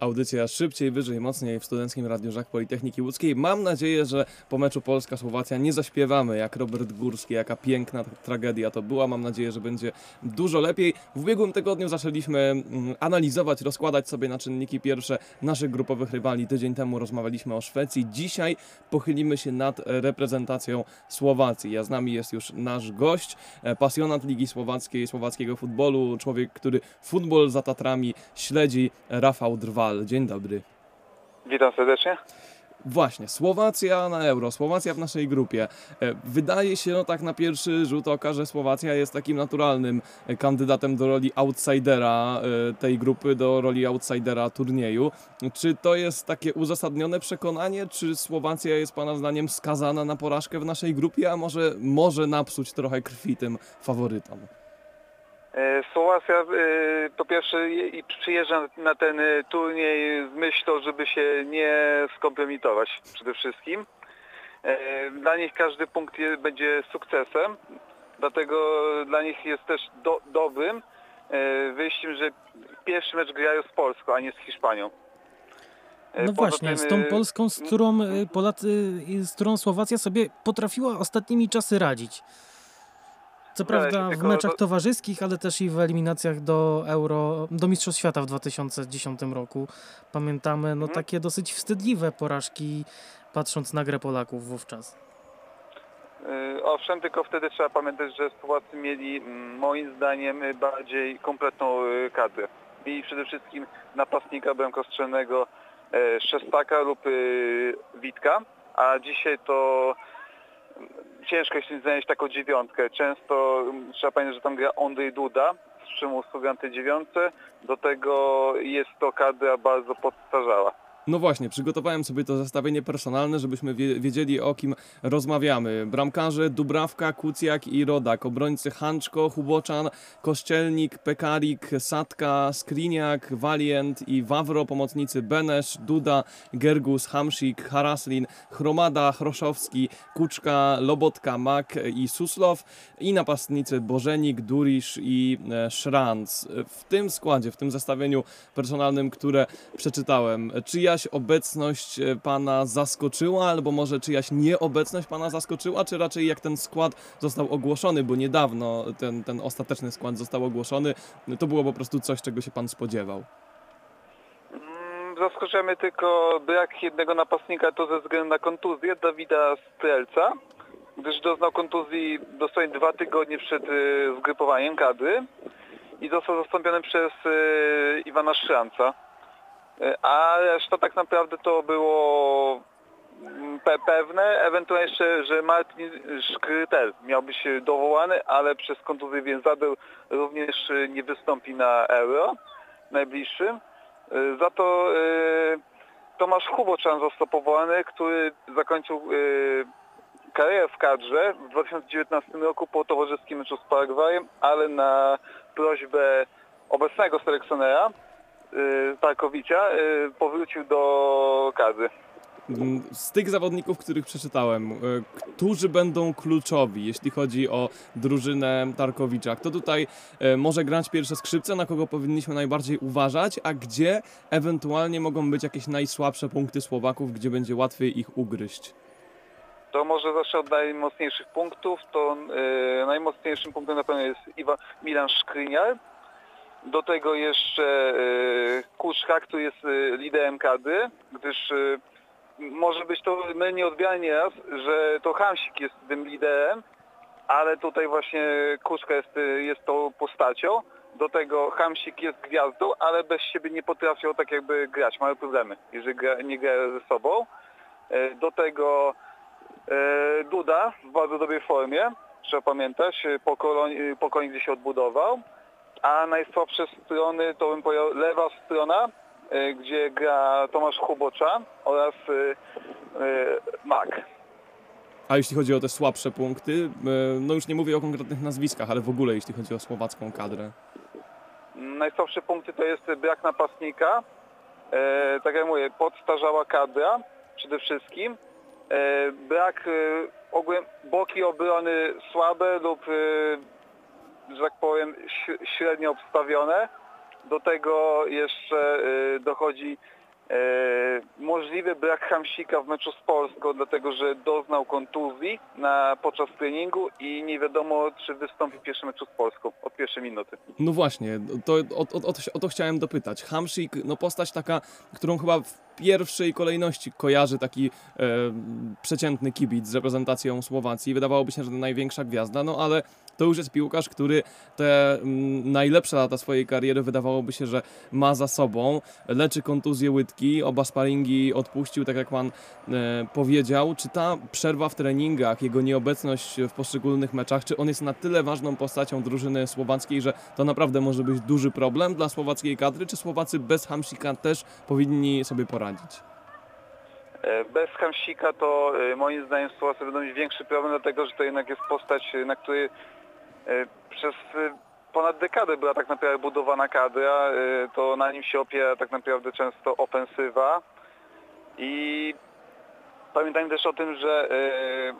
Audycja szybciej, wyżej, mocniej w Studenckim Radiu Żak Politechniki Łódzkiej. Mam nadzieję, że po meczu Polska-Słowacja nie zaśpiewamy jak Robert Górski, jaka piękna tragedia to była. Mam nadzieję, że będzie dużo lepiej. W ubiegłym tygodniu zaczęliśmy mm, analizować, rozkładać sobie na czynniki pierwsze naszych grupowych rywali. Tydzień temu rozmawialiśmy o Szwecji. Dzisiaj pochylimy się nad reprezentacją Słowacji. Ja z nami jest już nasz gość, e, pasjonat Ligi Słowackiej, słowackiego futbolu, człowiek, który futbol za Tatrami śledzi, Rafał Dzień dobry. Witam serdecznie. Właśnie, Słowacja na Euro, Słowacja w naszej grupie. E, Wydaje się no tak na pierwszy rzut oka, że Słowacja jest takim naturalnym e, kandydatem do roli outsidera e, tej grupy, do roli outsidera turnieju. Czy to jest takie uzasadnione przekonanie, czy Słowacja jest Pana zdaniem skazana na porażkę w naszej grupie, a może może napsuć trochę krwi tym faworytom? E, Słowacja e, po pierwsze przyjeżdża na ten e, turniej z myślą, żeby się nie skompromitować przede wszystkim. Dla nich każdy punkt będzie sukcesem, dlatego dla nich jest też do, dobrym wyjściem, że pierwszy mecz grają z Polską, a nie z Hiszpanią. No poza właśnie, tym, z tą Polską, z którą Polacy, z którą Słowacja sobie potrafiła ostatnimi czasy radzić. Co prawda w meczach to- towarzyskich, ale też i w eliminacjach do Euro, do Mistrzostw Świata w 2010 roku. Pamiętamy no Mhm. takie dosyć wstydliwe porażki, patrząc na grę Polaków wówczas. Y, Owszem, tylko wtedy trzeba pamiętać, że Słowacy mieli mm, moim zdaniem bardziej kompletną y, kadrę. Mieli przede wszystkim napastnika bramkostrzelnego e, Szestaka lub Witka, a dzisiaj to ciężko jest znaleźć taką dziewiątkę. Często mm, trzeba pamiętać, że tam gra Ondrej Duda z przymusu gra na tej dziewiątce. Do tego jest to kadra bardzo podstarzała. No właśnie, przygotowałem sobie to zestawienie personalne, żebyśmy wie, wiedzieli o kim rozmawiamy. Bramkarze Dubrawka, Kucjak i Rodak, obrońcy Hanczko, Huboczan, Kościelnik, Pekarik, Satka, Skriniak, Valiant i Wawro, pomocnicy Benesz, Duda, Gergus, Hamsik, Haraslin, Chromada, Chroszowski, Kuczka, Lobotka, Mak i Suslow i napastnicy Bożenik, Durisz i e, Szranc. W tym składzie, w tym zestawieniu personalnym, które przeczytałem, czyjaś obecność e, pana zaskoczyła, albo może czyjaś nieobecność pana zaskoczyła, czy raczej jak ten skład został ogłoszony, bo niedawno ten, ten ostateczny skład został ogłoszony, to było po prostu coś, czego się pan spodziewał. Mm, Zaskoczymy tylko brak jednego napastnika to ze względu na kontuzję Dawida Strelca, gdyż doznał kontuzji dosłownie dwa tygodnie przed y, zgrupowaniem kadry i został zastąpiony przez y, Iwana Szranca. Y, A reszta tak naprawdę to było mm, pe pewne, ewentualnie jeszcze, że Martin Szkrytel miał być dowołany, ale przez kontuzję więzadeł również y, nie wystąpi na Euro najbliższym. Y, Za to Tomasz Huboczan został powołany, który zakończył karierę w kadrze w 2019 roku po towarzyskim meczu z Paragwajem, ale na prośbę obecnego selekcjonera Tarkowicza y, powrócił do kadry. Mm, Z tych zawodników, których przeczytałem, e, którzy będą kluczowi, jeśli chodzi o drużynę Tarkowicza? Kto tutaj może grać pierwsze skrzypce, na kogo powinniśmy najbardziej uważać, a gdzie ewentualnie mogą być jakieś najsłabsze punkty Słowaków, gdzie będzie łatwiej ich ugryźć? To może zacznę od najmocniejszych punktów. To y, najmocniejszym punktem na pewno jest Iwa, Milan Szkryniar. Do tego jeszcze y, Kuszka, który jest y, liderem kadry, gdyż y, może być to mylnie odbierane nieraz, że to Hamsik jest tym liderem, ale tutaj właśnie Kuszka jest, jest tą postacią. Do tego Hamsik jest gwiazdą, ale bez siebie nie potrafią tak jakby grać. Mają problemy, jeżeli gra, nie grają ze sobą. Do tego E, Duda w bardzo dobrej formie, trzeba pamiętać, e, po kolonii, po się odbudował. A najsłabsze strony to bym powiedział lewa strona, e, gdzie gra Tomasz Chubocza oraz e, e, Mak. A jeśli chodzi o te słabsze punkty, no już nie mówię o konkretnych nazwiskach, ale w ogóle jeśli chodzi o słowacką kadrę. Najsłabsze punkty to jest brak napastnika e, tak jak mówię, podstarzała kadra przede wszystkim. E, brak e, ogółem boki obrony słabe lub, e, że tak powiem, średnio obstawione. Do tego jeszcze e, dochodzi e, możliwy brak Hamsika w meczu z Polską, dlatego że doznał kontuzji na, podczas treningu i nie wiadomo, czy wystąpi w pierwszym meczu z Polską od pierwszej minuty. No właśnie, to, o, o, o, to, o to chciałem dopytać. Hamsik, no postać taka, którą chyba pierwszej kolejności kojarzy taki e, przeciętny kibic z reprezentacją Słowacji. Wydawałoby się, że to największa gwiazda, no ale to już jest piłkarz, który te mm, najlepsze lata swojej kariery wydawałoby się, że ma za sobą. Leczy kontuzję łydki, oba sparingi odpuścił, tak jak pan e, powiedział. Czy ta przerwa w treningach, jego nieobecność w poszczególnych meczach, czy on jest na tyle ważną postacią drużyny słowackiej, że to naprawdę może być duży problem dla słowackiej kadry, czy Słowacy bez Hamsika też powinni sobie poradzić? E, Bez Hamsika to e, moim zdaniem sytuacja będą mieć większy problem, dlatego że to jednak jest postać, e, na której przez ponad dekadę była tak naprawdę budowana kadra. To na nim się opiera tak naprawdę często ofensywa. I pamiętajmy też o tym, że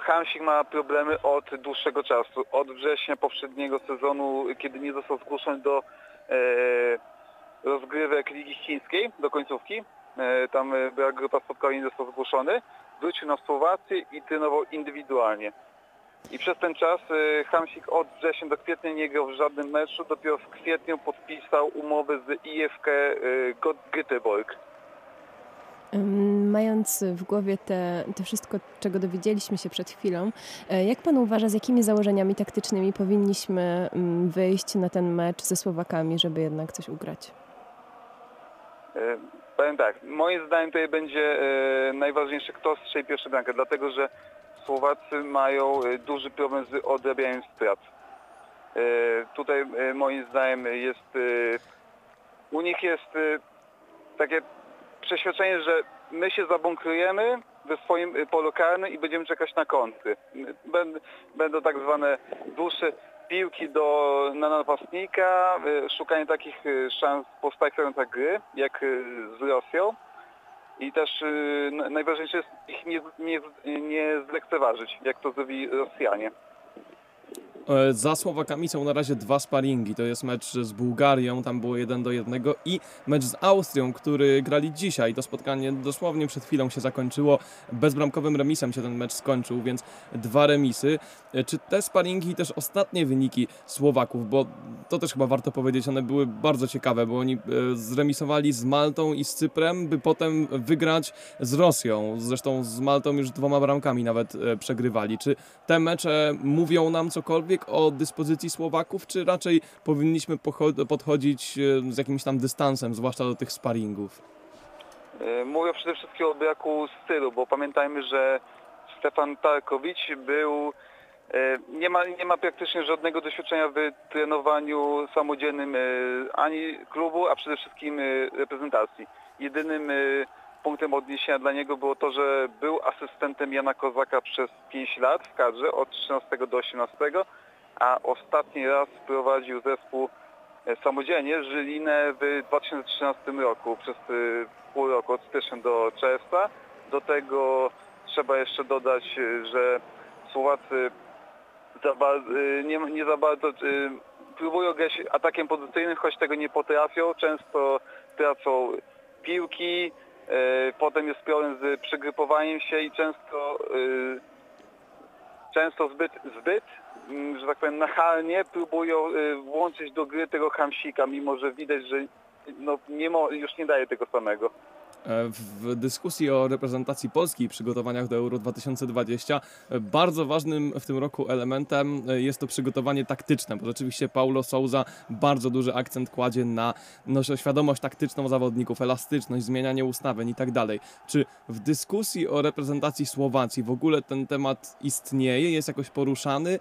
Hamsik ma problemy od dłuższego czasu. Od września poprzedniego sezonu, kiedy nie został zgłoszony do rozgrywek Ligi Chińskiej, do końcówki, tam e, była grupa spotkań, został zgłoszony. Wrócił na Słowację i trenował indywidualnie. I przez ten czas e, Hamsik od września do kwietnia nie grał w żadnym meczu. Dopiero w kwietniu podpisał umowę z IFK e, Gö- Göteborg. Mając w głowie te, to wszystko, czego dowiedzieliśmy się przed chwilą, e, jak Pan uważa, z jakimi założeniami taktycznymi powinniśmy wyjść na ten mecz ze Słowakami, żeby jednak coś ugrać? Powiem tak, moim zdaniem tutaj będzie e, najważniejsze kto strzeli pierwszy bramkę, dlatego że Słowacy mają e, duży problem z odrabianiem strat. E, Tutaj moim zdaniem jest u nich jest takie przeświadczenie, że my się zabunkrujemy we swoim polu karnym i będziemy czekać na kąty. Będ- Będą tak zwane dłuższe piłki do, na napastnika, y, szukanie takich y, szans po tak gry, jak y, z Rosją. I też na- najważniejsze jest ich nie, nie, nie zlekceważyć, jak to zrobili Rosjanie. E, Za Słowakami są na razie dwa sparingi. To jest mecz z Bułgarią, tam było 1 do 1 i mecz z Austrią, który grali dzisiaj. To spotkanie dosłownie przed chwilą się zakończyło. Bezbramkowym remisem się ten mecz skończył, więc dwa remisy. E, Czy te sparingi i też ostatnie wyniki Słowaków, bo to też chyba warto powiedzieć, one były bardzo ciekawe, bo oni e, zremisowali z Maltą i z Cyprem, by potem wygrać z Rosją. Zresztą z Maltą już dwoma bramkami nawet przegrywali. Czy te mecze mówią nam cokolwiek o dyspozycji Słowaków, czy raczej powinniśmy podchodzić e, z jakimś tam dystansem, zwłaszcza do tych sparingów? Y, Mówię przede wszystkim o braku stylu, bo pamiętajmy, że Stefan Tarkowicz był y, nie ma, nie ma praktycznie żadnego doświadczenia w trenowaniu samodzielnym ani klubu, a przede wszystkim reprezentacji. Jedynym punktem odniesienia dla niego było to, że był asystentem Jana Kozaka przez 5 lat w kadrze od 13 do 18, a ostatni raz prowadził zespół e, samodzielnie Żylinę w 2013 roku przez y, pół roku od stycznia do czerwca. Do tego trzeba jeszcze dodać, y, że Słowacy za ba- y, nie, nie za bardzo próbują grać atakiem pozycyjnym, choć tego nie potrafią. Często tracą piłki, potem jest problem z przygrupowaniem się i często często zbyt, zbyt, że tak powiem, nachalnie próbują y, włączyć do gry tego Hamsika, mimo że widać, że no, nie mo- już nie daje tego samego. E, W dyskusji o reprezentacji Polski i przygotowaniach do Euro 2020 e, bardzo ważnym w tym roku elementem e, jest to przygotowanie taktyczne, bo rzeczywiście Paulo Souza bardzo duży akcent kładzie na no, świadomość taktyczną zawodników, elastyczność, zmienianie ustawień i tak dalej. Czy w dyskusji o reprezentacji Słowacji w ogóle ten temat istnieje, jest jakoś poruszany?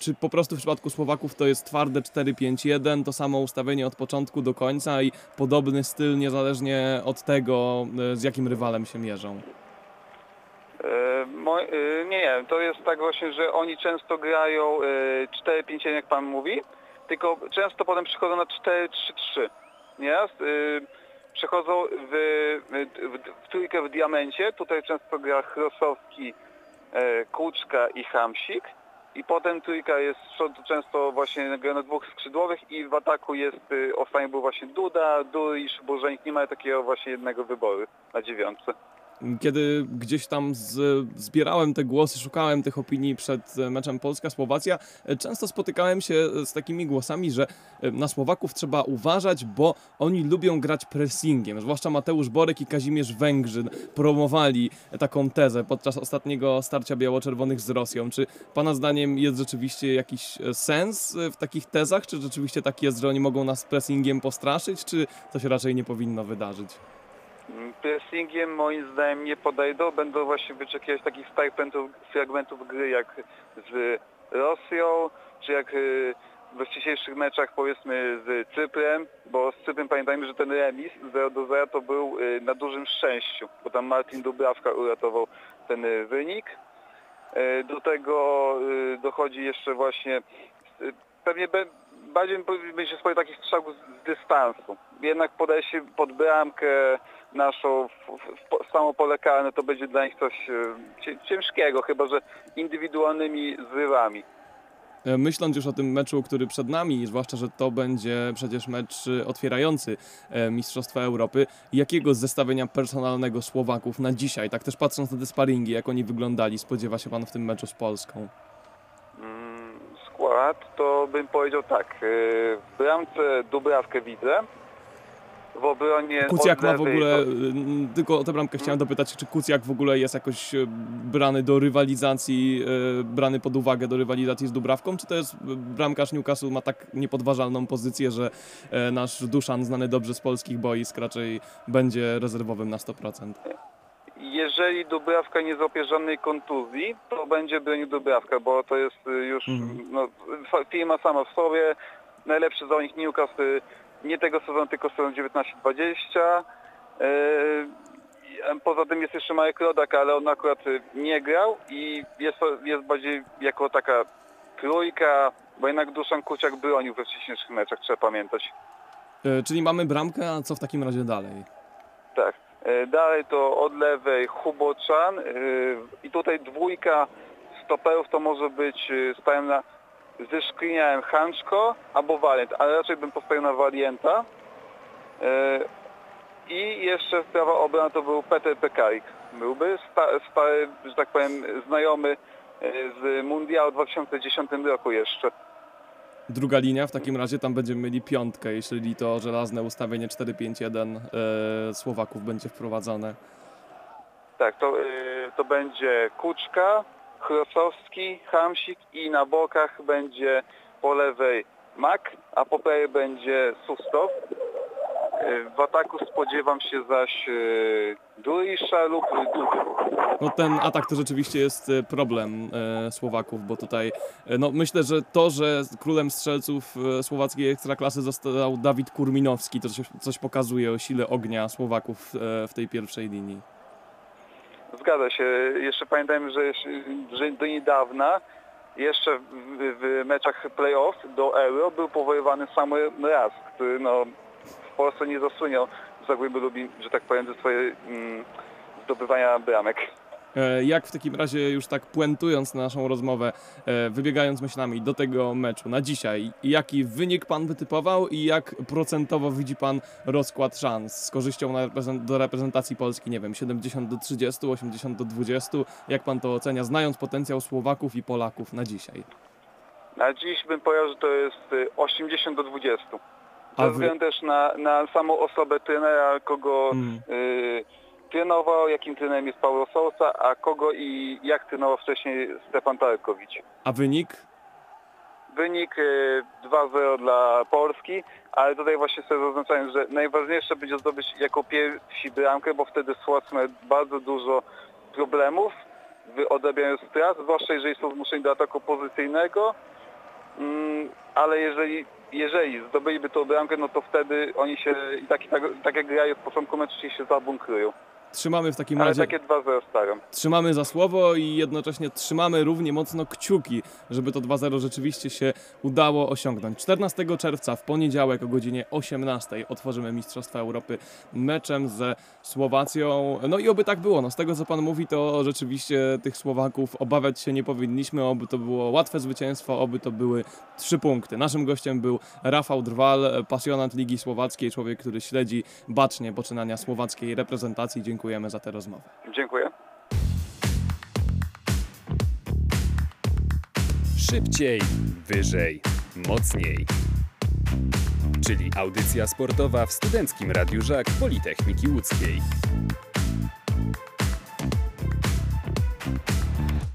Czy po prostu w przypadku Słowaków to jest twarde 4-5-1, to samo ustawienie od początku do końca i podobny styl niezależnie od tego, e, z jakim rywalem się mierzą? E, e, nie, nie, to jest tak właśnie, że oni często grają e, 4-5, jak pan mówi, tylko często potem przychodzą na 4-3-3. Nieraz? Przechodzą w, w, w trójkę w diamencie. Tutaj często gra Chrosowski, Kuczka i Hamsik. I potem trójka jest często właśnie na dwóch skrzydłowych i w ataku jest, y, ostatnio był właśnie Duda, Durisz, Bożenik. Nie ma takiego właśnie jednego wyboru na dziewiątce. Kiedy gdzieś tam z, zbierałem te głosy, szukałem tych opinii przed e, meczem Polska-Słowacja, e, często spotykałem się z takimi głosami, że e, na Słowaków trzeba uważać, bo oni lubią grać pressingiem. Zwłaszcza Mateusz Borek i Kazimierz Węgrzyn promowali taką tezę podczas ostatniego starcia biało-czerwonych z Rosją. Czy Pana zdaniem jest rzeczywiście jakiś e, sens e, w takich tezach? Czy rzeczywiście tak jest, że oni mogą nas pressingiem postraszyć, czy to się raczej nie powinno wydarzyć? Pressingiem moim zdaniem nie podejdą. Będą właśnie wyczekiwać takich fragmentów, fragmentów gry jak z Rosją, czy jak y, we wcześniejszych meczach powiedzmy z Cyprem, bo z Cyprem pamiętajmy, że ten remis 0 do 0 to był y, na dużym szczęściu, bo tam Martin Dubrawka uratował ten y, wynik. Do tego dochodzi jeszcze właśnie pewnie bardziej będzie swoje takich strzałów z, dystansu. Jednak podejście pod bramkę naszą w, w, w samo pole karne to będzie dla nich coś e, ciężkiego, chyba że indywidualnymi zrywami. E, Myśląc już o tym meczu, który przed nami, zwłaszcza, że to będzie przecież mecz e, otwierający Mistrzostwa Europy, jakiego zestawienia personalnego Słowaków na dzisiaj, tak też patrząc na te sparingi, jak oni wyglądali, spodziewa się Pan w tym meczu z Polską? Mm, Skład to bym powiedział tak, w bramce Dubrawkę widzę, w obronie Kucjak ma w ogóle, to- y, tylko o tę bramkę chciałem dopytać, czy Kucjak w ogóle jest jakoś y, brany do rywalizacji, y, brany pod uwagę do rywalizacji z Dubrawką, czy to jest bramkarz Newcastle ma tak niepodważalną pozycję, że nasz Duszan, znany dobrze z polskich boisk, raczej będzie rezerwowym na 100%? Jeżeli Dubrawka nie złapie żadnej kontuzji, to będzie bronił Dubrawka, bo to jest już Mhm. no, firma sama w sobie. Najlepszy zawodnik Newcastle nie tego sezonu, tylko sezon 19-20. Yy, Poza tym jest jeszcze Marek Rodak, ale on akurat y, nie grał i jest, jest bardziej jako taka trójka, bo jednak Duszan Kuciak bronił we wcześniejszych meczach, trzeba pamiętać. E, Czyli mamy bramkę, a co w takim razie dalej? Tak. E, Dalej to od lewej Huboczan e, i tutaj dwójka stoperów to może być e, stałem na ze Szkliniałem Hanczko albo Walient, ale raczej bym postawił na Valienta. E, I jeszcze prawa obrona to był Peter Pekarik. Byłby sta, stary, że tak powiem, znajomy e, z Mundialu w 2010 roku jeszcze. Druga linia, w takim razie tam będziemy mieli piątkę, jeśli to żelazne ustawienie 4-5-1 e, Słowaków będzie wprowadzone. Tak, to, y, to będzie Kuczka, Chrosowski, Hamsik i na bokach będzie po lewej Mak, a po prawej będzie Sustow. Y, W ataku spodziewam się zaś y, Durisza lub Dudy. No ten atak to rzeczywiście jest e, problem e, Słowaków, bo tutaj e, no myślę, że to, że królem strzelców e, słowackiej ekstraklasy został Dawid Kurminowski, to coś, coś pokazuje o sile ognia Słowaków e, w tej pierwszej linii. Zgadza się. Jeszcze pamiętajmy, że, że do niedawna jeszcze w, w meczach playoff do Euro był powoływany Samuel Mraz, który no, w Polsce nie zasłynął z Zagłęby Lubin, że tak powiem, ze swojej mm, zdobywania bramek. E, Jak w takim razie już tak puentując naszą rozmowę, e, wybiegając myślami do tego meczu na dzisiaj, jaki wynik pan wytypował i jak procentowo widzi pan rozkład szans z korzyścią do reprezentacji Polski, nie wiem, 70 do 30, 80 do 20, jak pan to ocenia, znając potencjał Słowaków i Polaków na dzisiaj? Na dziś bym powiedział, że to jest y, 80 do 20. A Ze względu też na, na samą osobę trenera, kogo Mm. y, trenował, jakim trenerem jest Paulo Sousa, a kogo i jak trenował wcześniej Stefan Tarkowicz. A wynik? Wynik y, 2-0 dla Polski, ale tutaj właśnie sobie zaznaczałem, że najważniejsze będzie zdobyć jako pierwsi bramkę, bo wtedy Słowacy mają bardzo dużo problemów w odrabianiu strat, zwłaszcza jeżeli są zmuszeni do ataku pozycyjnego, Mm, ale jeżeli, jeżeli zdobyliby tą bramkę, no to wtedy oni się, i tak, i tak, tak jak grają w początku meczu, się zabunkrują. Trzymamy w takim Ale razie takie 2-0 stawiam. trzymamy za słowo i jednocześnie trzymamy równie mocno kciuki, żeby to 2-0 rzeczywiście się udało osiągnąć. 14 czerwca w poniedziałek o godzinie 18 otworzymy Mistrzostwa Europy meczem ze Słowacją. No i oby tak było. No, z tego co Pan mówi, to rzeczywiście tych Słowaków obawiać się nie powinniśmy. Oby to było łatwe zwycięstwo, oby to były trzy punkty. Naszym gościem był Rafał Drwal, pasjonat Ligi Słowackiej, człowiek, który śledzi bacznie poczynania słowackiej reprezentacji. Dziękujemy za tę rozmowę. Dziękuję. Szybciej, wyżej, mocniej. Czyli audycja sportowa w Studenckim Radiu Żak Politechniki Łódzkiej.